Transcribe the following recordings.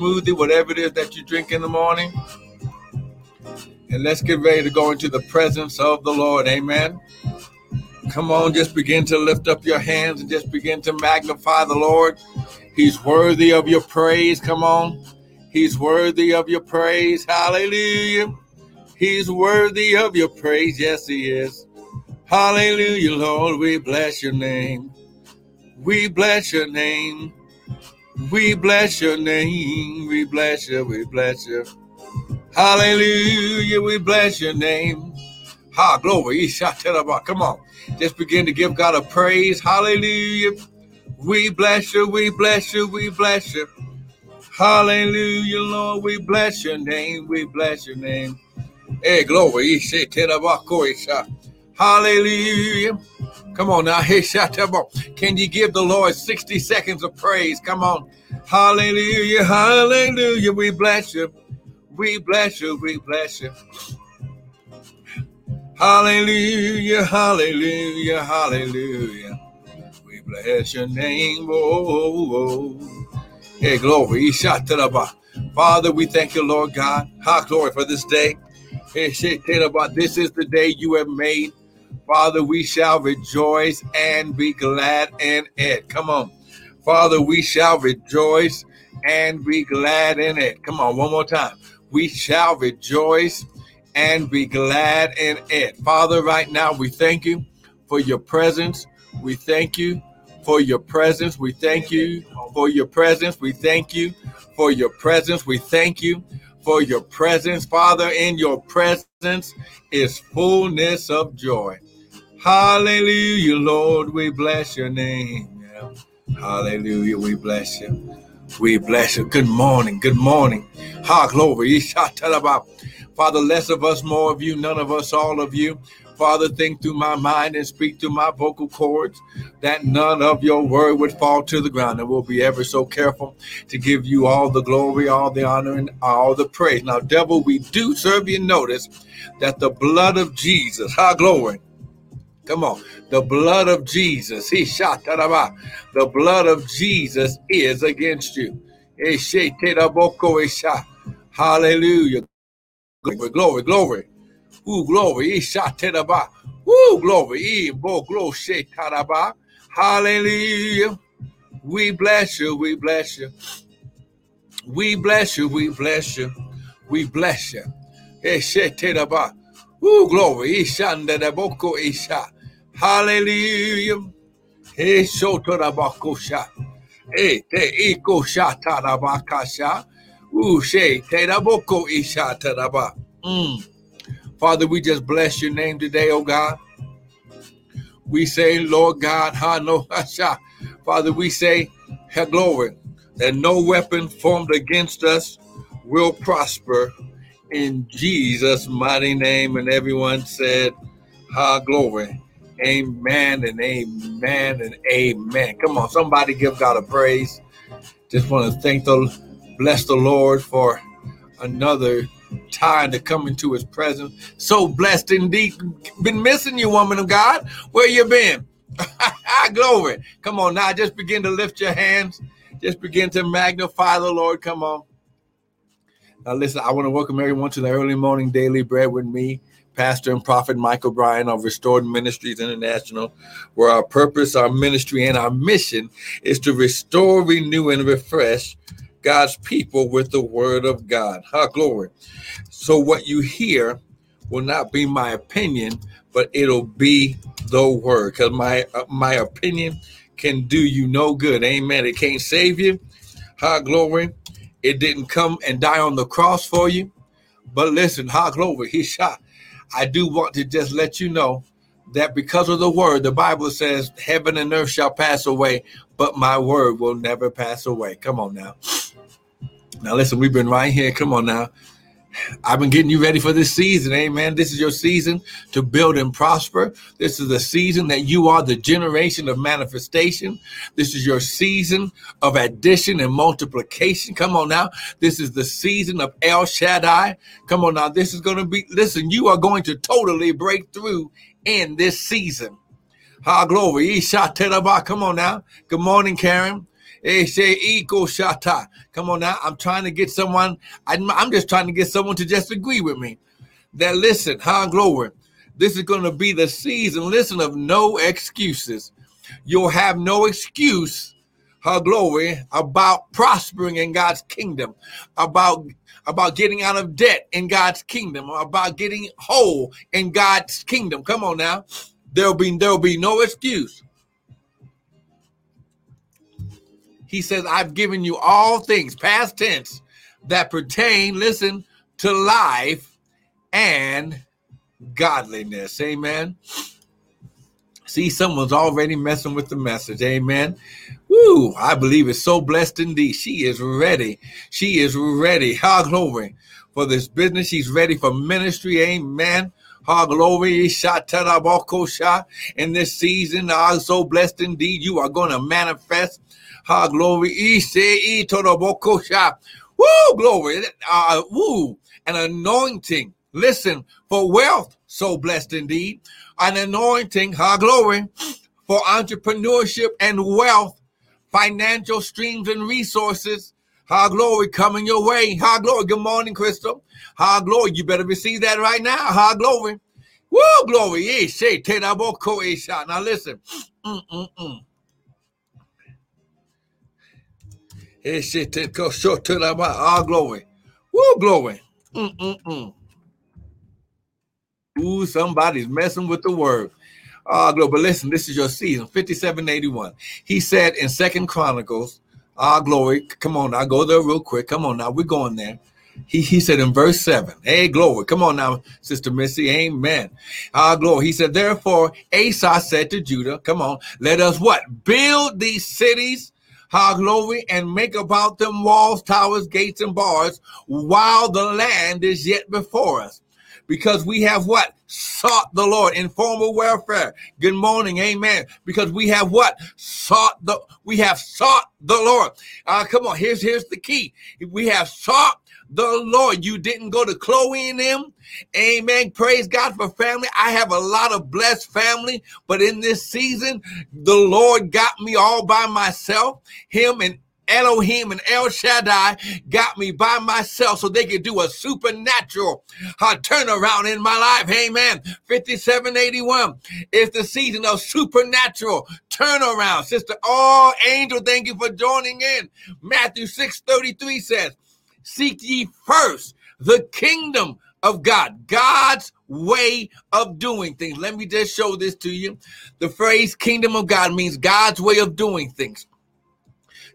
smoothie, whatever it is that you drink in the morning. And let's get ready to go into the presence of the Lord. Amen. Come on, just begin to lift up your hands and just begin to magnify the Lord. He's worthy of your praise. Come on. He's worthy of your praise. Hallelujah. He's worthy of your praise. Yes, he is. Hallelujah, Lord. We bless your name. We bless your name. We bless your name. We bless you. We bless you. Hallelujah. We bless your name. Ha, glory. Come on. Just begin to give God a praise. Hallelujah. We bless you. We bless you. We bless you. Hallelujah, Lord. We bless your name. We bless your name. Hey, glory. Hallelujah. Come on now. Hey, Can you give the Lord 60 seconds of praise? Come on. Hallelujah. Hallelujah. We bless you. We bless you. We bless you. Hallelujah. Hallelujah. Hallelujah. We bless your name. Oh, oh, oh. Hey, glory. Father, we thank you, Lord God. High glory for this day. Hey, this is the day you have made. Father, we shall rejoice and be glad in it. Come on. Father, we shall rejoice and be glad in it. Come on, one more time. We shall rejoice and be glad in it. Father, right now we thank you for your presence. We thank you for your presence. We thank you for your presence. We thank you for your presence. We thank you for your presence. Father, in your presence is fullness of joy. Hallelujah, Lord. We bless your name. Yeah. Hallelujah. We bless you. We bless you. Good morning. Good morning. Ha, glory. Father, less of us, more of you, none of us, all of you. Father, think through my mind and speak through my vocal cords that none of your word would fall to the ground. And we'll be ever so careful to give you all the glory, all the honor, and all the praise. Now, devil, we do serve you notice that the blood of Jesus, ha, glory, Come on. The blood of Jesus. He shot The blood of Jesus is against you. Oh, Hallelujah. Glory, glory, glory. Ooh, glory. He shot Ooh, glory. Hallelujah. We bless you. We bless you. We bless you. We bless you. We bless you. Ooh, glory. Isha. Hallelujah. He shotora bakosha. E te iko shata da bakasha. Ooh, she te da boko isha taraba. Mm. Father, we just bless your name today, oh God. We say, Lord God, ha no hasha. Father, we say, glory, that no weapon formed against us will prosper in Jesus' mighty name. And everyone said, Ha glory. Amen and amen and amen. Come on, somebody give God a praise. Just want to thank the bless the Lord for another time to come into his presence. So blessed indeed. Been missing you, woman of God. Where you been? Glory. Come on now, just begin to lift your hands. Just begin to magnify the Lord. Come on. Now, listen, I want to welcome everyone to the early morning daily bread with me, Pastor and Prophet Michael Bryan of Restored Ministries International, where our purpose, our ministry, and our mission is to restore, renew, and refresh God's people with the word of God. Ha, glory. So, what you hear will not be my opinion, but it'll be the word, because my, uh, my opinion can do you no good. Amen. It can't save you. Ha, glory it didn't come and die on the cross for you. But listen, ha glory, he shot. I do want to just let you know that because of the word, the Bible says, Heaven and earth shall pass away, but my word will never pass away. Come on now. Now, listen, we've been right here. Come on now. I've been getting you ready for this season. Amen. This is your season to build and prosper. This is the season that you are the generation of manifestation. This is your season of addition and multiplication. Come on now. This is the season of El Shaddai. Come on now. This is going to be, listen, you are going to totally break through in this season. Ha glory. Come on now. Good morning, Karen. Come on now. I'm trying to get someone. I'm, just trying to get someone to just agree with me that listen, how glory. This is going to be the season, listen, of no excuses. You'll have no excuse, her glory, about prospering in God's kingdom, about about getting out of debt in God's kingdom, about getting whole in God's kingdom. Come on now. There'll be there'll be no excuse. He says, I've given you all things, past tense, that pertain, listen, to life and godliness. Amen. See, someone's already messing with the message. Amen. Woo, I believe it's so blessed indeed. She is ready. She is ready. How glory for this business. She's ready for ministry. Amen. Ha glory, in this season. I'm so blessed indeed. You are going to manifest Ha glory. Woo, glory. Uh, woo, an anointing. Listen, for wealth, so blessed indeed. An anointing, ha glory, for entrepreneurship and wealth, financial streams and resources. Ha glory coming your way. Ha glory. Good morning, Crystal. Ha glory. You better receive that right now. Ha glory. Woo, glory. Now listen. Mm-mm-mm. Ah, glory. Woo, glory. Mm-mm-mm. Ooh, somebody's messing with the word. Ah, glory. But listen, this is your season, 5781. He said in Second Chronicles, ah, glory. Come on now, go there real quick. Come on now, we're going there. He, he said in verse 7, Hey, glory. Come on now, Sister Missy. Amen. Ah, glory. He said, Therefore, Asa said to Judah, Come on, let us what? Build these cities how glory, and make about them walls, towers, gates, and bars, while the land is yet before us. Because we have what? Sought the Lord in formal welfare. Good morning, amen. Because we have what? Sought the we have sought the Lord. Uh, come on, here's here's the key. We have sought the Lord. You didn't go to Chloe and them. Amen. Praise God for family. I have a lot of blessed family, but in this season, the Lord got me all by myself. Him and Elohim and El Shaddai got me by myself so they could do a supernatural uh, turnaround in my life. Amen. 5781 is the season of supernatural turnaround. Sister, oh, angel, thank you for joining in. Matthew 6 33 says, Seek ye first the kingdom of God, God's way of doing things. Let me just show this to you. The phrase kingdom of God means God's way of doing things.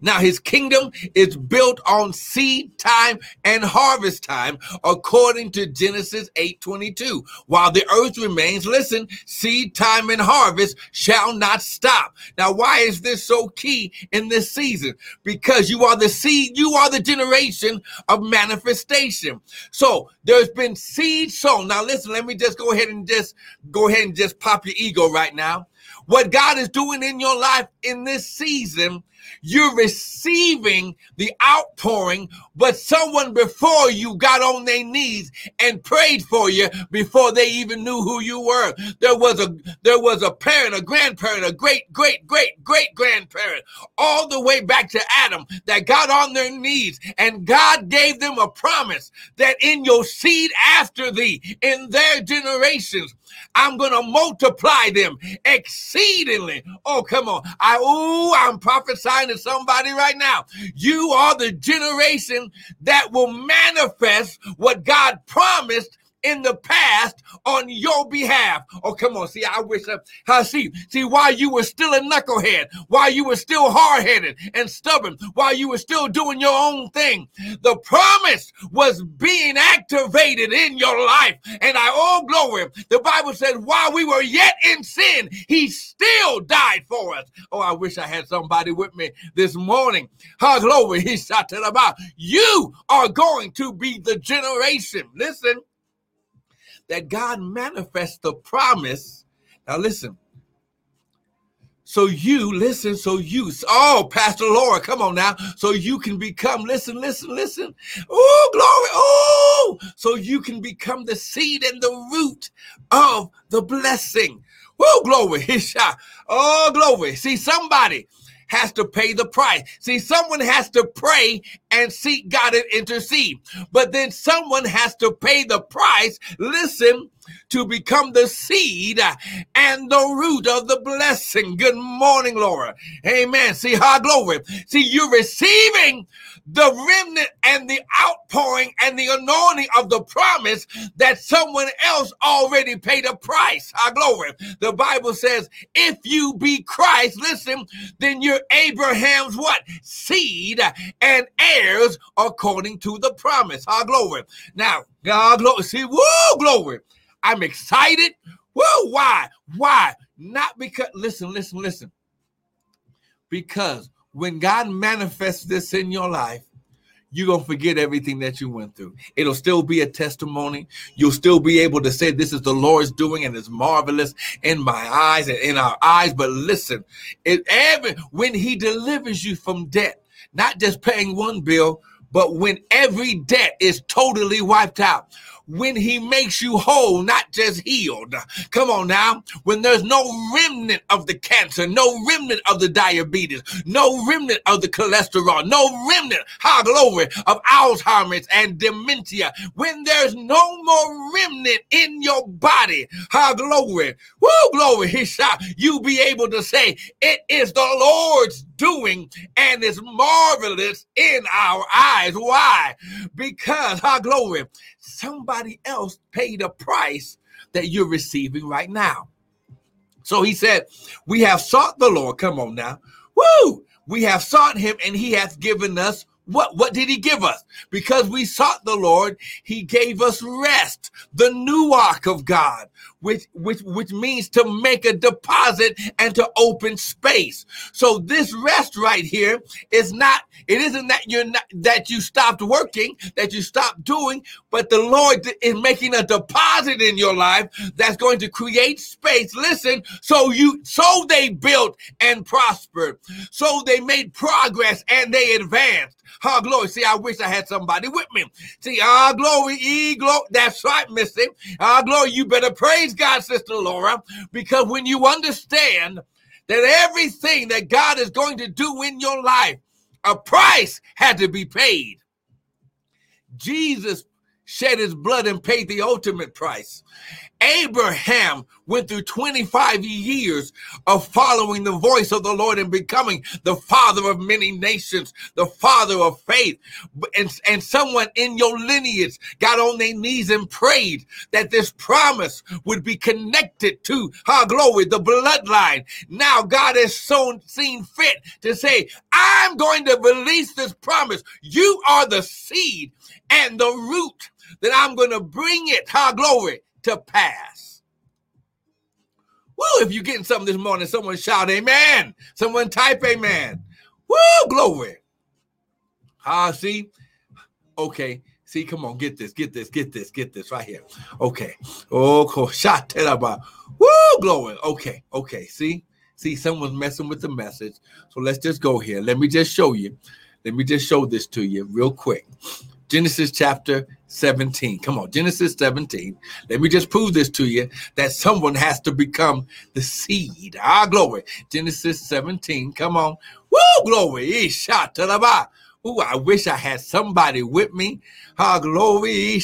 Now his kingdom is built on seed time and harvest time, according to Genesis 8:22. While the earth remains, listen, seed time and harvest shall not stop. Now, why is this so key in this season? Because you are the seed, you are the generation of manifestation. So there's been seed sown. Now, listen, let me just go ahead and just go ahead and just pop your ego right now. What God is doing in your life in this season you're receiving the outpouring, but someone before you got on their knees and prayed for you before they even knew who you were. There was a there was a parent, a grandparent, a great, great, great, great grandparent, all the way back to Adam that got on their knees and God gave them a promise that in your seed after thee, in their generations, I'm to multiply them exceedingly. Oh, come on. I, oh, I'm prophesying to somebody right now. You are the generation that will manifest what God promised in the past on your behalf. Oh, come on. See, I wish uh, I, I see, see, while you were still a knucklehead, while you were still hard headed and stubborn, while you were still doing your own thing, the promise was being activated in your life. And I, oh, glory. The Bible says, while we were yet in sin, he still died for us. Oh, I wish I had somebody with me this morning. How glory. He shouted about you are going to be the generation. Listen that God manifests the promise. Now, listen. So you listen, so you, oh, Pastor Laura, come on now. So you can become, listen, listen, listen. Oh, glory. Oh, so you can become the seed and the root of the blessing. Oh, glory. Oh, glory. See, somebody has to pay the price. See, someone has to pray and seek God and intercede, but then someone has to pay the price. Listen to become the seed and the root of the blessing. Good morning, Laura. Amen. See, how glory. See, you're receiving the remnant and the outpouring and the anointing of the promise that someone else already paid a price. Our glory. The Bible says, if you be Christ, listen, then you're Abraham's what? Seed and heirs according to the promise. Our glory. Now, God glory. See, woo, glory. I'm excited. Woo, why? Why? Not because, listen, listen, listen. Because when God manifests this in your life, you're going to forget everything that you went through. It'll still be a testimony. You'll still be able to say, This is the Lord's doing, and it's marvelous in my eyes and in our eyes. But listen, it, every, when He delivers you from debt, not just paying one bill, but when every debt is totally wiped out, when he makes you whole, not just healed. Come on now. When there's no remnant of the cancer, no remnant of the diabetes, no remnant of the cholesterol, no remnant, high glory, of Alzheimer's and dementia. When there's no more remnant in your body, high glory, woo, glory, he shall, you be able to say, it is the Lord's doing and is marvelous in our eyes. Why? Because, high glory, somebody else paid a price that you're receiving right now. So he said, We have sought the Lord. Come on now. Woo! We have sought him and he hath given us what, what did he give us? Because we sought the Lord, he gave us rest, the new ark of God, which, which, which means to make a deposit and to open space. So this rest right here is not, it isn't that you're not, that you stopped working, that you stopped doing, but the Lord is making a deposit in your life that's going to create space. Listen, so you, so they built and prospered. So they made progress and they advanced. Oh, glory. See, I wish I had somebody with me. See, ah, glory, e glory. That's right, Missy. Ah, glory. You better praise God, Sister Laura, because when you understand that everything that God is going to do in your life, a price had to be paid. Jesus shed his blood and paid the ultimate price. Abraham went through 25 years of following the voice of the Lord and becoming the father of many nations, the father of faith. And, and someone in your lineage got on their knees and prayed that this promise would be connected to our glory, the bloodline. Now God has seen fit to say, I'm going to release this promise. You are the seed and the root that I'm going to bring it, our glory, to pass. Woo, if you're getting something this morning, someone shout amen. Someone type amen. Woo, glory. Ah, see? Okay. See, come on, get this, get this, get this, get this right here. Okay. Oh, cool. shot Woo, glory. Okay, okay. See, see, someone's messing with the message. So let's just go here. Let me just show you. Let me just show this to you real quick. Genesis chapter 17. Come on, Genesis 17. Let me just prove this to you that someone has to become the seed. Ah, glory. Genesis 17. Come on. Woo, glory. Shot to the bar. Ooh, I wish I had somebody with me. Ah, glory.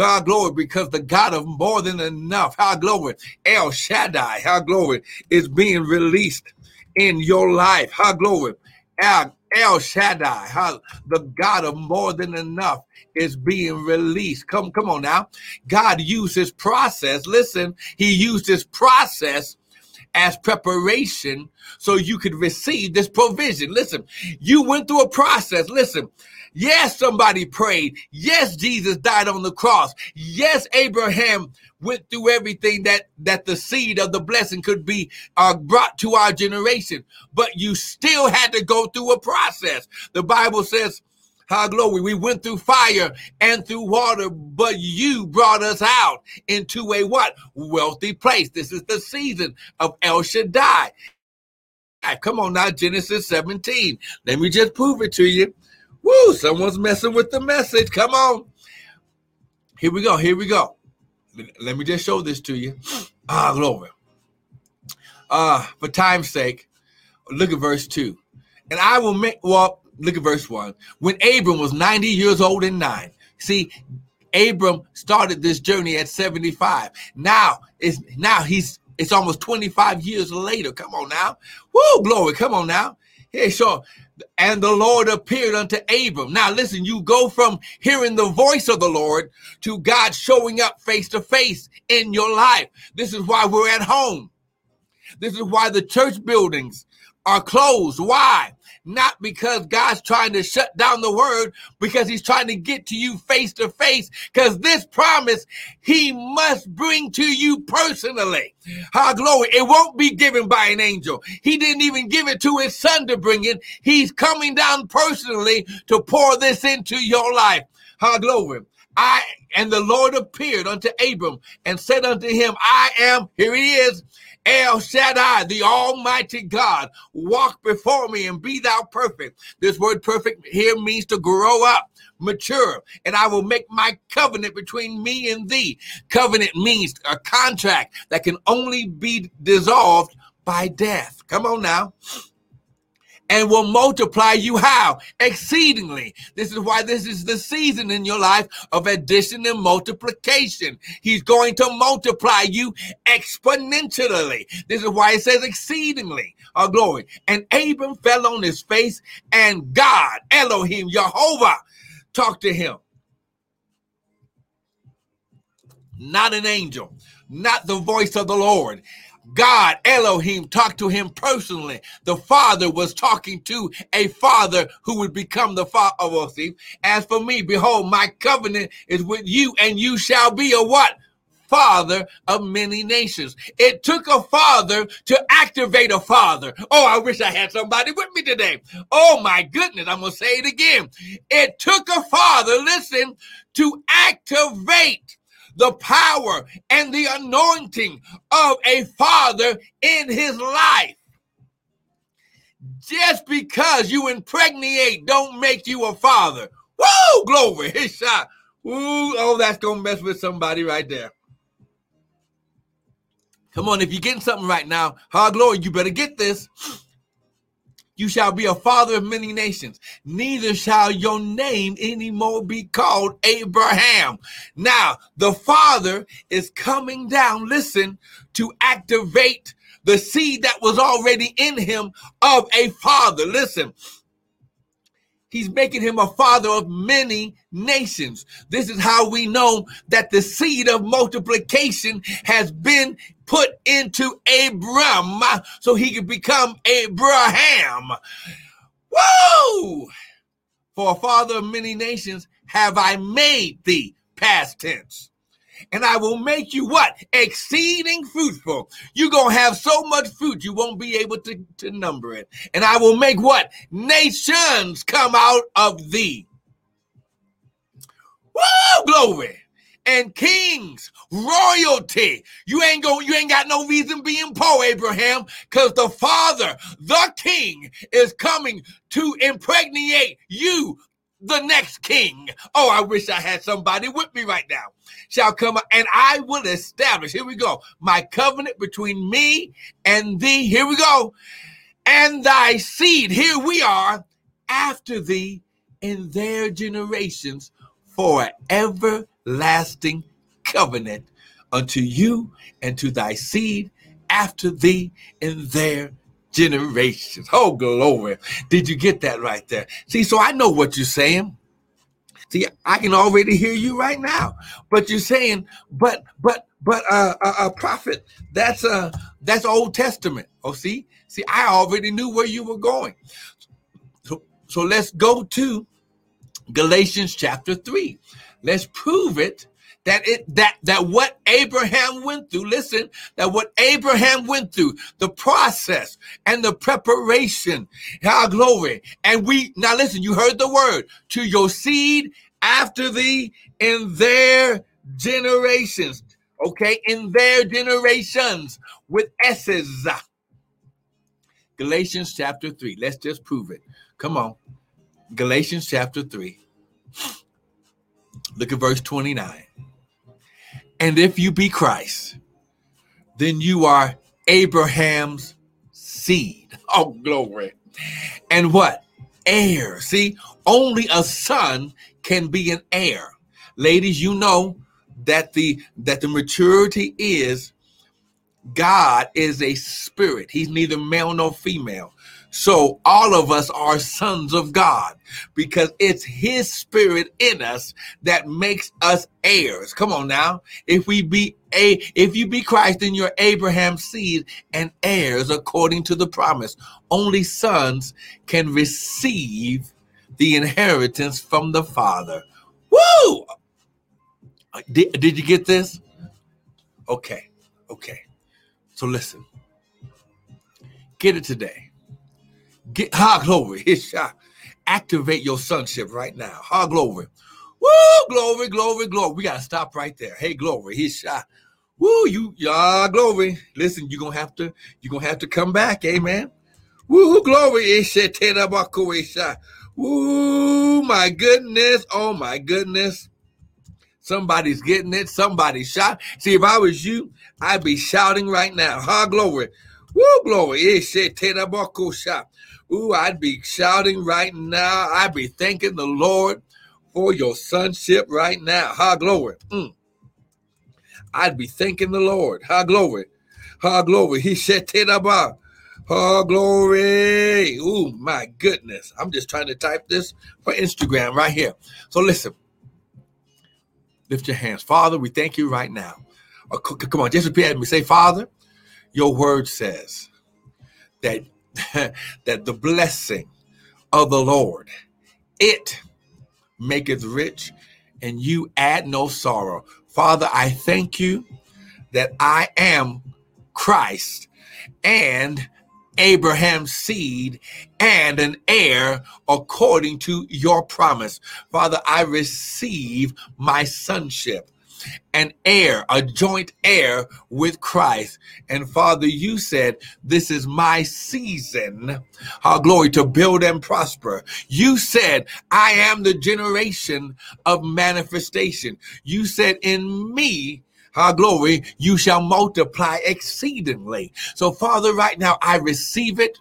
God glory, because the God of more than enough, how glory, El Shaddai, how glory is being released in your life. How glory, El El Shaddai, the God of more than enough is being released. Come, come on now. God used his process. Listen, he used his process as preparation so you could receive this provision. Listen, you went through a process. Listen, yes, somebody prayed. Yes, Jesus died on the cross. Yes, Abraham went through everything that that the seed of the blessing could be uh, brought to our generation. But you still had to go through a process. The bible says how glory. We went through fire and through water but you brought us out into a what? Wealthy place. This is the season of el shaddai. Come on now genesis 17 let me just prove it to you Woo, someone's messing with the message. Come on. Here we go. Here we go. Let me just show this to you. Ah, glory. Uh, for time's sake, look at verse 2. And I will make, well, look at verse 1. When Abram was 90 years old and nine. See, Abram started this journey at 75. Now it's now he's it's almost 25 years later. Come on now. Woo, glory. Come on now. Hey, so and the Lord appeared unto Abram. Now listen, you go from hearing the voice of the Lord to God showing up face to face in your life. This is why we're at home. This is why the church buildings are closed. Why? Not because God's trying to shut down the word, because he's trying to get to you face to face. Because this promise he must bring to you personally. How glory. It won't be given by an angel. He didn't even give it to his son to bring it. He's coming down personally to pour this into your life. How glory. I and the Lord appeared unto Abram and said unto him, I am, here he is, El Shaddai, the Almighty God, walk before me and be thou perfect. This word perfect here means to grow up, mature, and I will make my covenant between me and thee. Covenant means a contract that can only be dissolved by death. Come on now and will multiply you how? Exceedingly. This is why this is the season in your life of addition and multiplication. He's going to multiply you exponentially. This is why it says exceedingly. Our glory. And Abram fell on his face, and God, Elohim, Jehovah, talked to him. Not an angel, not the voice of the Lord. God, Elohim, talked to him personally. The father was talking to a father who would become the father. Oh, see, as for me, behold, my covenant is with you, and you shall be a what? father of many nations. It took a father to activate a father. Oh, I wish I had somebody with me today. Oh my goodness, I'm going to say it again. It took a father, listen, to activate the power and the anointing of a father in his life. Just because you impregnate don't make you a father. Woo, glory. His shot. Ooh, oh, that's gonna mess with somebody right there. Come on, if you're getting something right now, hard glory, you better get this. You shall be a father of many nations. Neither shall your name anymore be called Abraham. Now, the father is coming down, listen, to activate the seed that was already in him of a father. Listen, He's making him a father of many nations. This is how we know that the seed of multiplication has been put into Abram so he could become Abraham. Woo! For a father of many nations have I made thee, past tense and I will make you what? Exceeding fruitful. You're going to have so much fruit, you won't be able to, to number it. And I will make what? Nations come out of thee. Woo, glory. And kings, royalty. You ain't going, you ain't got no reason being poor, Abraham, because the father, the king, is coming to impregnate you, the next king. Oh, I wish I had somebody with me right now. Shall come and I will establish. Here we go. My covenant between me and thee. Here we go. And thy seed. Here we are after thee in their generations for everlasting covenant unto you and to thy seed after thee in their generations. Oh, glory. Did you get that right there? See, so I know what you're saying. See, I can already hear you right now. But you're saying, but, but, but, uh, a prophet, that's, uh, that's Old Testament. Oh, see, see, I already knew where you were going. So, so let's go to Galatians chapter three. Let's prove it that it that that what Abraham went through, listen, that what Abraham went through, the process and the preparation, our glory. And we now listen, you heard the word to your seed after thee in their generations. Okay, in their generations with S's. Galatians chapter 3. Let's just prove it. Come on. Galatians chapter 3. Look at verse 29. And if you be Christ, then you are Abraham's seed. Oh, glory. And what? Heir. See, only a son can be an heir. Ladies, you know that the that the maturity is God is a spirit. He's neither male nor female. So all of us are sons of God because it's his spirit in us that makes us heirs. Come on now. If we be a if you be Christ then you're Abraham's seed and heirs according to the promise. Only sons can receive the inheritance from the father. Woo! Did, did you get this? Okay. Okay. So listen. Get it today. Get high glory. His shot. Uh, activate your sonship right now. High glory. Woo, glory, glory, glory. We gotta stop right there. Hey, glory. His shot. Uh, woo, you yeah, glory. Listen, you're gonna have to, you're gonna have to come back, amen. Woo, glory. Isha? Uh, woo, my goodness. Oh my goodness. Somebody's getting it. Somebody shot. See, if I was you, I'd be shouting right now. Ha, glory. Woo, glory. Ooh, I'd be shouting right now. I'd be thanking the Lord for your sonship right now. Ha, glory. Mm. I'd be thanking the Lord. Ha, glory. Ha, glory. He said, Tedaba. Ha, glory. Ooh, my goodness. I'm just trying to type this for Instagram right here. So listen. Lift your hands. Father, we thank you right now. Oh, come on, just repeat at me. Say, Father, your word says that that the blessing of the Lord, it maketh rich and you add no sorrow. Father, I thank you that I am Christ and Abraham's seed and an heir according to your promise. Father, I receive my sonship an heir, a joint heir with Christ. And Father, you said, This is my season, our glory, to build and prosper. You said, I am the generation of manifestation. You said, In me, our glory, you shall multiply exceedingly. So, Father, right now, I receive it.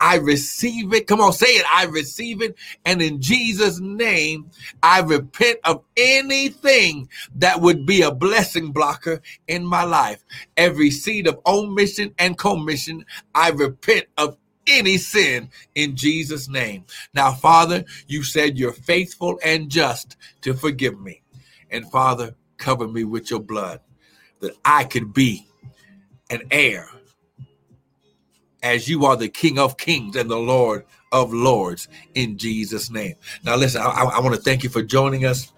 I receive it. Come on, say it. I receive it. And in Jesus' name, I repent of anything that would be a blessing blocker in my life. Every seed of omission and commission, I repent of any sin in Jesus' name. Now, Father, you said you're faithful and just to forgive me. And Father, cover me with your blood that I could be an heir as you are the King of Kings and the Lord of Lords in Jesus' name. Now, listen, I, I want to thank you for joining us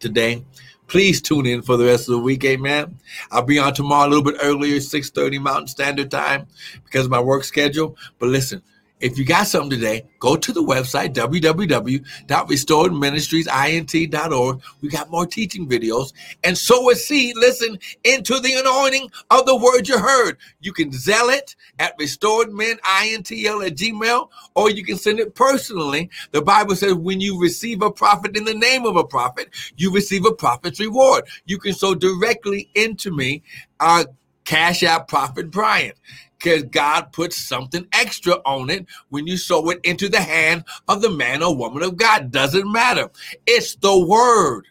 today. Please tune in for the rest of the week, amen. I'll be on tomorrow a little bit earlier, 6:30 Mountain Standard Time because of my work schedule. But listen, if you got something today, go to the website, www.restoredministriesint.org. We got more teaching videos. And sow a seed, listen, into the anointing of the word you heard. You can Zelle it at restoredmenintl at gmail, or you can send it personally. The Bible says when you receive a prophet in the name of a prophet, you receive a prophet's reward. You can sow directly into me, our Cash App Prophet Bryant because God puts something extra on it when you sow it into the hand of the man or woman of God. Doesn't matter. It's the word.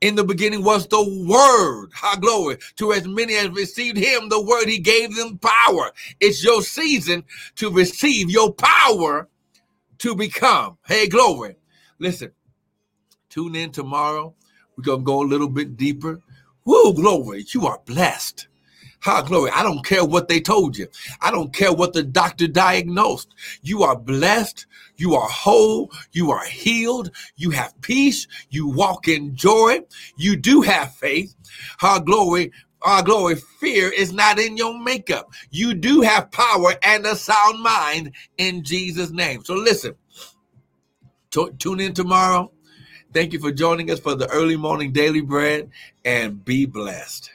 In the beginning was the word. High glory. To as many as received him, the word, he gave them power. It's your season to receive your power to become. Hey, glory. Listen, tune in tomorrow. We're going to go a little bit deeper. Woo, glory. You are blessed. How glory. I don't care what they told you. I don't care what the doctor diagnosed. You are blessed. You are whole. You are healed. You have peace. You walk in joy. You do have faith. How glory. Our glory, fear is not in your makeup. You do have power and a sound mind in Jesus' name. So listen, t- tune in tomorrow. Thank you for joining us for the early morning daily bread and be blessed.